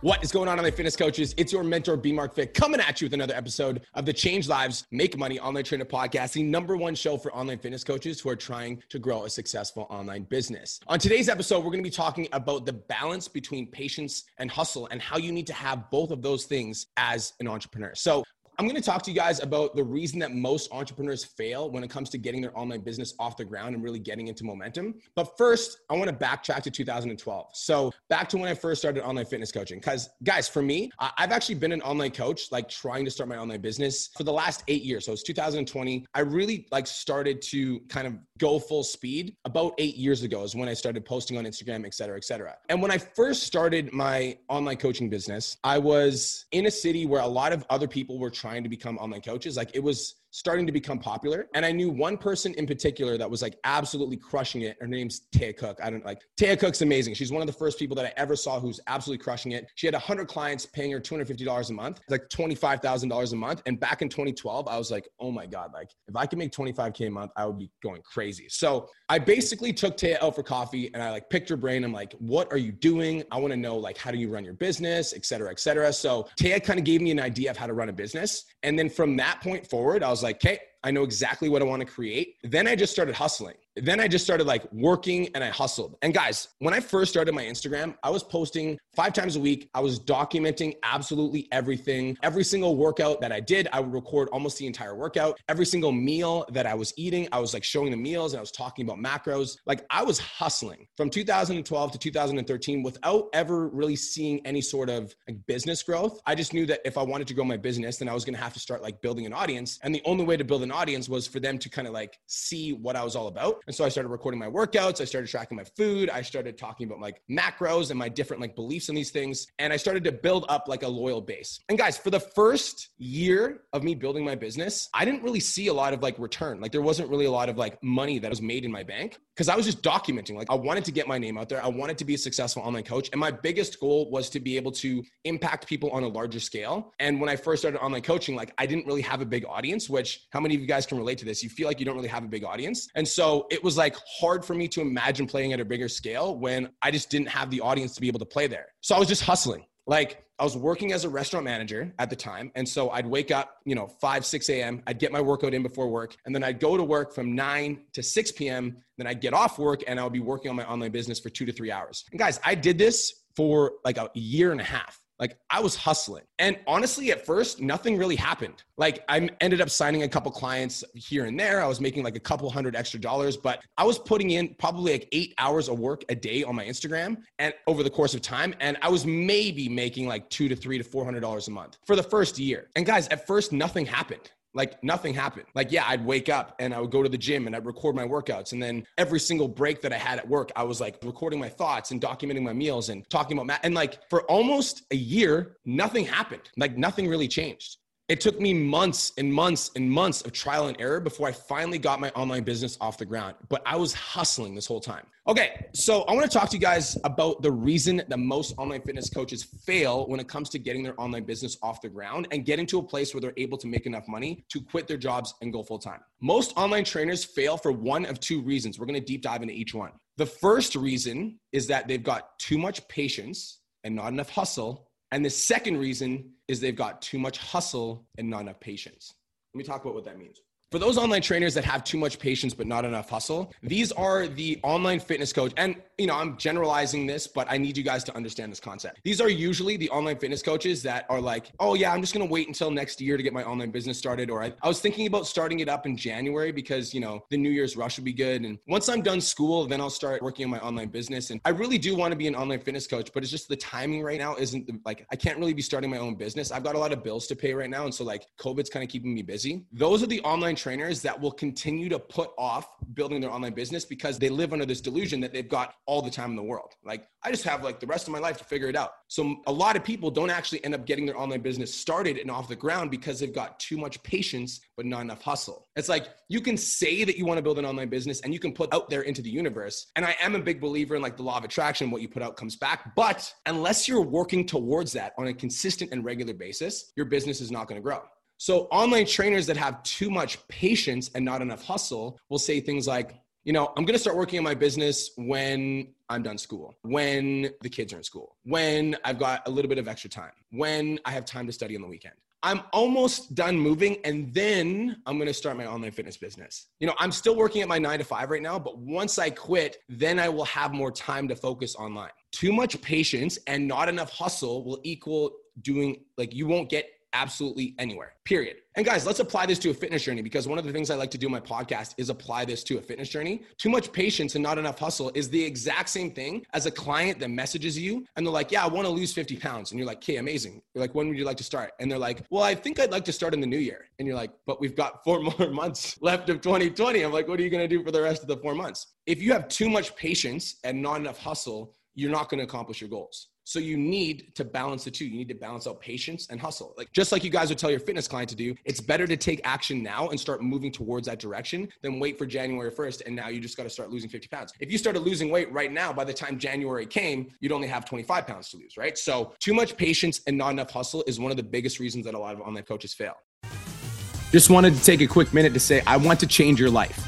What is going on, online fitness coaches? It's your mentor, B Mark Fick, coming at you with another episode of the Change Lives, Make Money Online Trainer Podcast, the number one show for online fitness coaches who are trying to grow a successful online business. On today's episode, we're going to be talking about the balance between patience and hustle and how you need to have both of those things as an entrepreneur. So, I'm going to talk to you guys about the reason that most entrepreneurs fail when it comes to getting their online business off the ground and really getting into momentum. But first, I want to backtrack to 2012. So, back to when I first started online fitness coaching. Because, guys, for me, I've actually been an online coach, like trying to start my online business for the last eight years. So, it's 2020. I really like started to kind of go full speed about eight years ago, is when I started posting on Instagram, et cetera, et cetera. And when I first started my online coaching business, I was in a city where a lot of other people were trying trying to become online coaches. Like it was starting to become popular. And I knew one person in particular that was like absolutely crushing it. Her name's Taya Cook. I don't like Taya Cook's amazing. She's one of the first people that I ever saw who's absolutely crushing it. She had 100 clients paying her $250 a month, like $25,000 a month. And back in 2012, I was like, oh my God, like if I could make 25K a month, I would be going crazy. So I basically took Taya out for coffee and I like picked her brain. I'm like, what are you doing? I want to know like, how do you run your business, et cetera, et cetera. So Taya kind of gave me an idea of how to run a business. And then from that point forward, I was like, okay, I know exactly what I want to create. Then I just started hustling then I just started like working and I hustled. And guys, when I first started my Instagram, I was posting five times a week. I was documenting absolutely everything. Every single workout that I did, I would record almost the entire workout. Every single meal that I was eating, I was like showing the meals and I was talking about macros. Like I was hustling from 2012 to 2013 without ever really seeing any sort of like business growth. I just knew that if I wanted to grow my business, then I was going to have to start like building an audience. And the only way to build an audience was for them to kind of like see what I was all about. And so I started recording my workouts. I started tracking my food. I started talking about like macros and my different like beliefs in these things. And I started to build up like a loyal base. And guys, for the first year of me building my business, I didn't really see a lot of like return. Like there wasn't really a lot of like money that was made in my bank because I was just documenting. Like I wanted to get my name out there. I wanted to be a successful online coach. And my biggest goal was to be able to impact people on a larger scale. And when I first started online coaching, like I didn't really have a big audience, which how many of you guys can relate to this? You feel like you don't really have a big audience. And so it was like hard for me to imagine playing at a bigger scale when I just didn't have the audience to be able to play there. So I was just hustling. Like I was working as a restaurant manager at the time. And so I'd wake up, you know, 5, 6 a.m. I'd get my workout in before work. And then I'd go to work from 9 to 6 p.m. Then I'd get off work and I would be working on my online business for two to three hours. And guys, I did this for like a year and a half. Like I was hustling. And honestly, at first, nothing really happened. Like I ended up signing a couple clients here and there. I was making like a couple hundred extra dollars, but I was putting in probably like eight hours of work a day on my Instagram and over the course of time. And I was maybe making like two to three to four hundred dollars a month for the first year. And guys, at first, nothing happened like nothing happened. Like, yeah, I'd wake up and I would go to the gym and I'd record my workouts. And then every single break that I had at work, I was like recording my thoughts and documenting my meals and talking about and like for almost a year, nothing happened. Like nothing really changed. It took me months and months and months of trial and error before I finally got my online business off the ground. But I was hustling this whole time. Okay, so I want to talk to you guys about the reason that most online fitness coaches fail when it comes to getting their online business off the ground and getting to a place where they're able to make enough money to quit their jobs and go full time. Most online trainers fail for one of two reasons. We're to deep dive into each one. The first reason is that they've got too much patience and not enough hustle and the second reason is they've got too much hustle and not enough patience. Let me talk about what that means. For those online trainers that have too much patience but not enough hustle, these are the online fitness coach. And you know, I'm generalizing this, but I need you guys to understand this concept. These are usually the online fitness coaches that are like, "Oh yeah, I'm just going to wait until next year to get my online business started." Or I, I, was thinking about starting it up in January because you know the New Year's rush would be good. And once I'm done school, then I'll start working on my online business. And I really do want to be an online fitness coach, but it's just the timing right now isn't like I can't really be starting my own business. I've got a lot of bills to pay right now, and so like COVID's kind of keeping me busy. Those are the online trainers that will continue to put off building their online business because they live under this delusion that they've got all the time in the world. Like, I just have like the rest of my life to figure it out. So, a lot of people don't actually end up getting their online business started and off the ground because they've got too much patience, but not enough hustle. It's like you can say that you want to build an online business and you can put out there into the universe. And I am a big believer in like the law of attraction, what you put out comes back. But unless you're working towards that on a consistent and regular basis, your business is not going to grow. So, online trainers that have too much patience and not enough hustle will say things like, you know, I'm going to start working on my business when I'm done school, when the kids are in school, when I've got a little bit of extra time, when I have time to study on the weekend. I'm almost done moving and then I'm going to start my online fitness business. You know, I'm still working at my 9 to 5 right now, but once I quit, then I will have more time to focus online. Too much patience and not enough hustle will equal doing like you won't get absolutely anywhere, period. And guys, let's apply this to a fitness journey because one of the things I like to do in my podcast is apply this to a fitness journey. Too much patience and not enough hustle is the exact same thing as a client that messages you and they're like, Yeah, I want to lose 50 pounds. And you're like, Okay, amazing. You're like, When would you like to start? And they're like, Well, I think I'd like to start in the new year. And you're like, But we've got four more months left of 2020. I'm like, What are you going to do for the rest of the four months? If you have too much patience and not enough hustle, you're not going to accomplish your goals. So you need to balance the two. You need to balance out patience and hustle. Like just like you guys would tell your fitness client to do, it's better to take action now and start moving towards that direction than wait for January 1st and now you just got to start losing 50 pounds. If you started losing weight right now, by the time January came, you'd only have 25 pounds to lose, right? So too much patience and not enough hustle is one of the biggest reasons that a lot of online coaches fail. Just wanted to take a quick minute to say I want to change your life.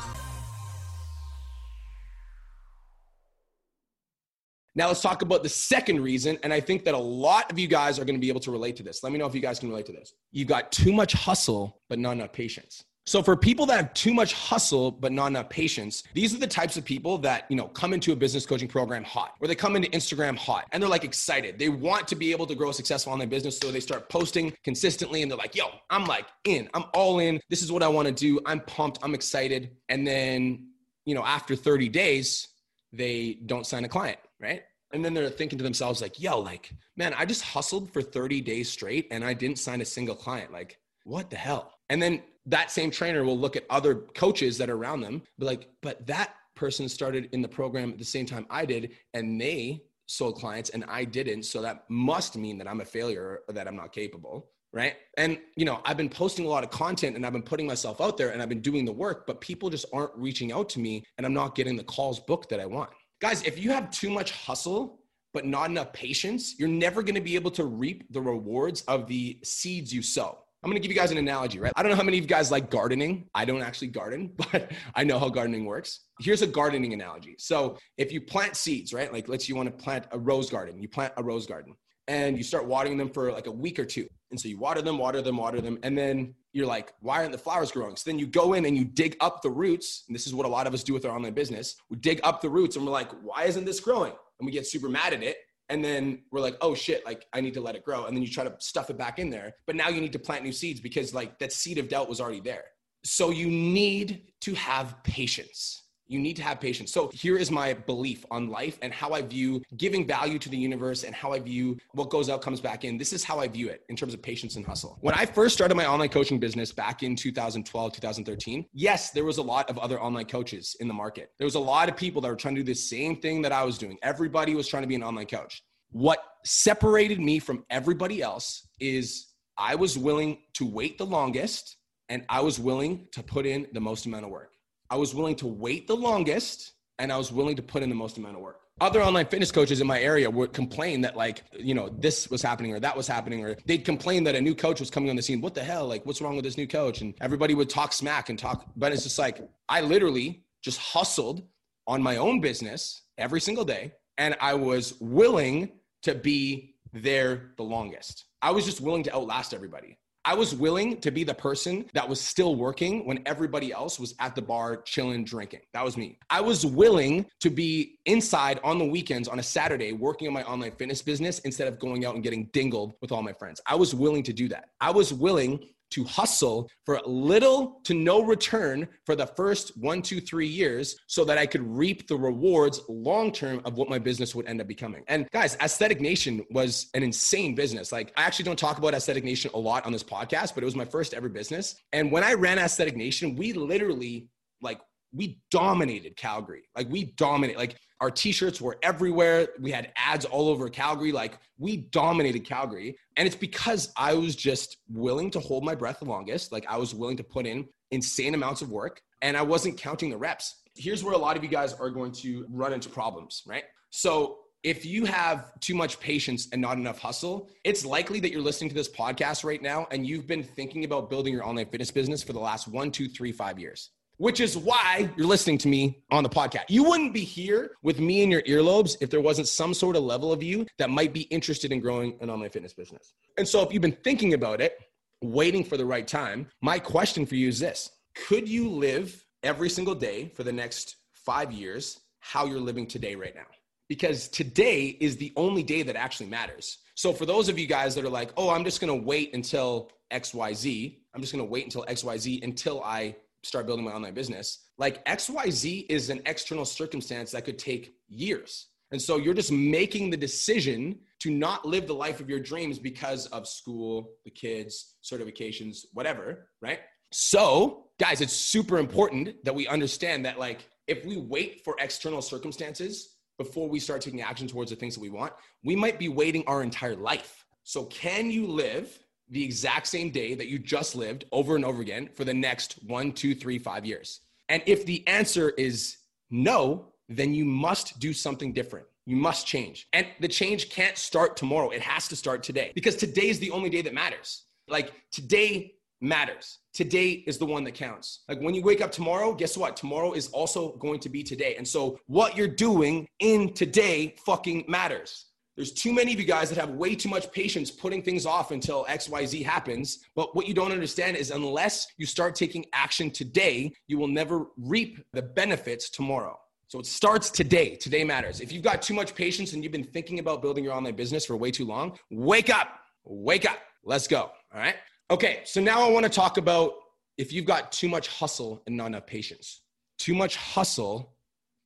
Now let's talk about the second reason. And I think that a lot of you guys are going to be able to relate to this. Let me know if you guys can relate to this. You've got too much hustle, but not enough patience. So for people that have too much hustle but not enough patience, these are the types of people that, you know, come into a business coaching program hot or they come into Instagram hot and they're like excited. They want to be able to grow successful online business so they start posting consistently and they're like, "Yo, I'm like in. I'm all in. This is what I want to do. I'm pumped. I'm excited." And then, you know, after 30 days, they don't sign a client right? And then they're thinking to themselves, like, yo, like, man, I just hustled for 30 days straight and I didn't sign a single client. Like, what the hell? And then that same trainer will look at other coaches that are around them, be like, but that person started in the program at the same time I did, and they sold clients and I didn't. So that must mean that I'm a failure or that I'm not capable. Right. And, you know, I've been posting a lot of content and I've been putting myself out there and I've been doing the work, but people just aren't reaching out to me and I'm not getting the calls booked that I want. Guys, if you have too much hustle, but not enough patience, you're never going to be able to reap the rewards of the seeds you sow. I'm going to give you guys an analogy, right? I don't know how many of you guys like gardening. I don't actually garden, but I know how gardening works. Here's a gardening analogy. So, if you plant seeds, right? Like, let's say you want to plant a rose garden. You plant a rose garden and you start watering them for like a week or two. And so you water them, water them, water them. And then you're like, why aren't the flowers growing? So then you go in and you dig up the roots. And this is what a lot of us do with our online business. We dig up the roots and we're like, why isn't this growing? And we get super mad at it. And then we're like, oh shit, like I need to let it grow. And then you try to stuff it back in there. But now you need to plant new seeds because like that seed of doubt was already there. So you need to have patience. You need to have patience. So here is my belief on life and how I view giving value to the universe and how I view what goes out comes back in. This is how I view it in terms of patience and hustle. When I first started my online coaching business back in 2012, 2013, yes, there was a lot of other online coaches in the market. There was a lot of people that were trying to do the same thing that I was doing. Everybody was trying to be an online coach. What separated me from everybody else is I was willing to wait the longest and I was willing to put in the most amount of work. I was willing to wait the longest and I was willing to put in the most amount of work. Other online fitness coaches in my area would complain that like, you know, this was happening or that was happening, or they'd complain that a new coach was coming on the scene. What the hell? Like, what's wrong with this new coach? And everybody would talk smack and talk, but it's just like, I literally just hustled on my own business every single day. And I was willing to be there the longest. I was just willing to outlast everybody. I was willing to be the person that was still working when everybody else was at the bar chilling, drinking. That was me. I was willing to be inside on the weekends on a Saturday working on my online fitness business instead of going out and getting dingled with all my friends. I was willing to do that. I was willing to hustle for little to no return for the first one, two, three years so that I could reap the rewards long term of what my business would end up becoming. And guys, Aesthetic Nation was an insane business. Like, I actually don't talk about Aesthetic Nation a lot on this podcast, but it was my first ever business. And when I ran Aesthetic Nation, we literally like we dominated Calgary. Like we dominated. Like our t-shirts were everywhere. We had ads all over Calgary. Like we dominated Calgary. And it's because I was just willing to hold my breath the longest. Like I was willing to put in insane amounts of work and I wasn't counting the reps. Here's where a lot of you guys are going to run into problems, right? So if you have too much patience and not enough hustle, it's likely that you're listening to this podcast right now and you've been thinking about building your online fitness business for the last one, two, three, five years which is why you're listening to me on the podcast. You wouldn't be here with me in your earlobes if there wasn't some sort of level of you that might be interested in growing an online fitness business. And so, if you've been thinking about it, waiting for the right time, my question for you is this Could you live every single day for the next five years how you're living today, right now? Because today is the only day that actually matters. So, for those of you guys that are like, oh, I'm just gonna wait until XYZ, I'm just gonna wait until XYZ until I start building my online business, like XYZ is an external circumstance that could take years. And so you're just making the decision to not live the life of your dreams because of school, the kids, certifications, whatever, right? So, guys, it's super important that we understand that, like, if we wait for external circumstances before we start taking action towards the things that we want, we might be waiting our entire life. So, can you live the exact same day that you just lived over and over again for the next one, two, three, five years? And if the answer is no, then you must do something different. You must change. And the change can't start tomorrow. It has to start today because today is the only day that matters. Like today matters. Today is the one that counts. Like when you wake up tomorrow, guess what? Tomorrow is also going to be today. And so what you're doing in today fucking matters. There's too many of you guys that have way too much patience putting things off until XYZ happens. But what you don't understand is unless you start taking action today, you will never reap the benefits tomorrow. So it starts today. Today matters. If you've got too much patience and you've been thinking about building your online business for way too long, wake up. Wake up. Let's go. All right. Okay. So now I want to talk about if you've got too much hustle and not enough patience. Too much hustle,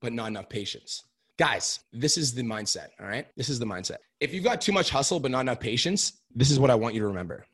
but not enough patience. Guys, this is the mindset, all right? This is the mindset. If you've got too much hustle but not enough patience, this is what I want you to remember.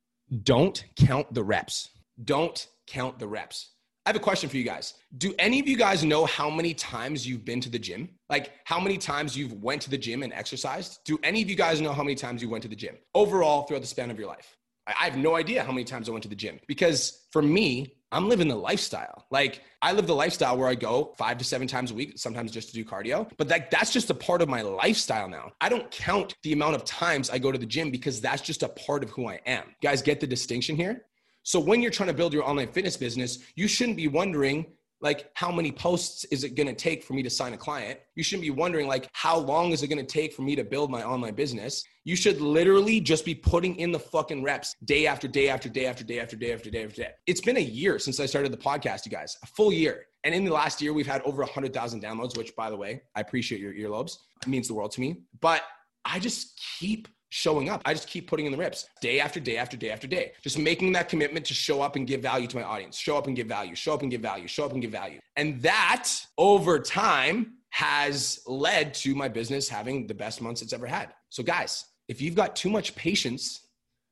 Don't count the reps. Don't count the reps. I have a question for you guys. Do any of you guys know how many times you've been to the gym? Like how many times you've went to the gym and exercised? Do any of you guys know how many times you went to the gym overall throughout the span of your life? I have no idea how many times I went to the gym because for me, I'm living the lifestyle. Like I live the lifestyle where I go five to seven times a week, sometimes just to do cardio. But that, that's just a part of my lifestyle now. I don't count the amount of times I go to the gym because that's just a part of who I am. You guys get the distinction here? So when you're trying to build your online fitness business, you shouldn't be wondering like how many posts is it going to take for me to sign a client? You shouldn't be wondering like how long is it going to take for me to build my online business? You should literally just be putting in the fucking reps day after day after day after day after day after day after day. It's been a year since i started the podcast you guys a full year. And in the last year we've had over 100000 downloads which by the way i appreciate your earlobes. It means the world to me. But i just keep showing up. I just keep putting in the reps day after day after day after day, just making that commitment to show up and give value to my audience, show up and give value, show up and give value, show up and give value. And that over time has led to my business having the best months it's ever had. So, guys, if you've got too much patience,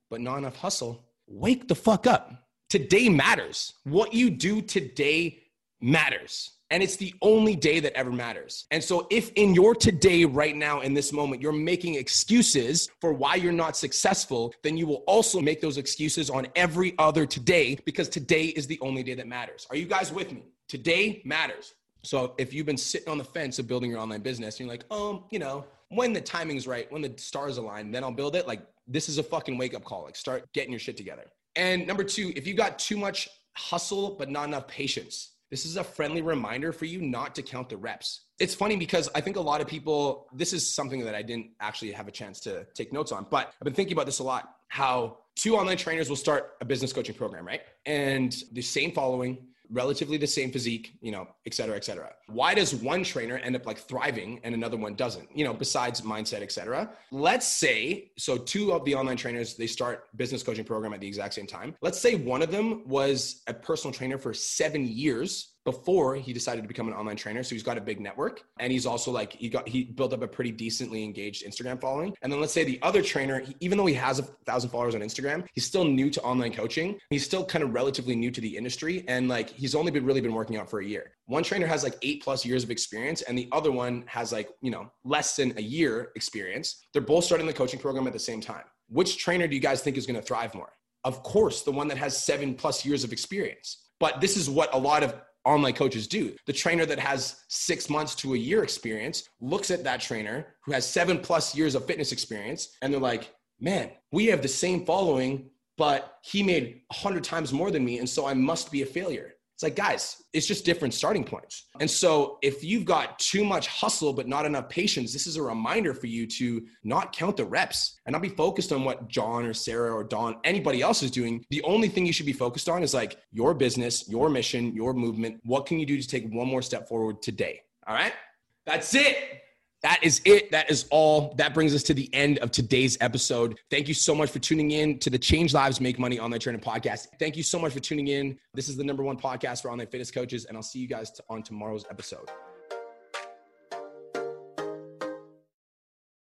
but not enough hustle, wake the fuck up. Today matters. What you do today matters. And it's the only day that ever matters. And so, if in your today, right now, in this moment, you're making excuses for why you're not successful, then you will also make those excuses on every other today because today is the only day that matters. Are you guys with me? Today matters. So, if you've been sitting on the fence of building your online business and you're like, um, you know, when the timing's right, when the stars align, then I'll build it. Like, this is a fucking wake up call. Like, start getting your shit together. And number two, if you got too much hustle, but not enough patience, this is a friendly reminder for you not to count the reps. It's funny because I think a lot of people, this is something that I didn't actually have a chance to take notes on, but I've been thinking about this a lot how two online trainers will start a business coaching program, right? And the same following, relatively the same physique, you know, et cetera, et cetera. Why does one trainer end up like thriving and another one doesn't? You know, besides mindset, et cetera. Let's say, so two of the online trainers, they start business coaching program at the exact same time. Let's say one of them was a personal trainer for seven years before he decided to become an online trainer. So he's got a big network and he's also like, he got, he built up a pretty decently engaged Instagram following. And then let's say the other trainer, he, even though he has a thousand followers on Instagram, he's still new to online coaching. He's still kind of relatively new to the industry. And like, he's only been really been working out for a year. One trainer has like eight plus years of experience and the other one has like, you know, less than a year experience. They're both starting the coaching program at the same time. Which trainer do you guys think is going to thrive more? Of course, the one that has seven plus years of experience. But this is what a lot of online coaches do. The trainer that has six months to a year experience looks at that trainer who has seven plus years of fitness experience and they're like, man, we have the same following, but he made a hundred times more than me. And so I must be a failure. It's like, guys, it's just different starting points. And so if you've got too much hustle, but not enough patience, this is a reminder for you to not count the reps and not be focused on what John or Sarah or Don, anybody else is doing. The only thing you should be focused on is like your business, your mission, your movement. What can you do to take one more step forward today? All right. That's it that is it. That is all. That brings us to the end of today's episode. Thank you so much for tuning in to the Change Lives Make Money Online Training Podcast. Thank you so much for tuning in. This is the number one podcast for online fitness coaches, and I'll see you guys on tomorrow's episode.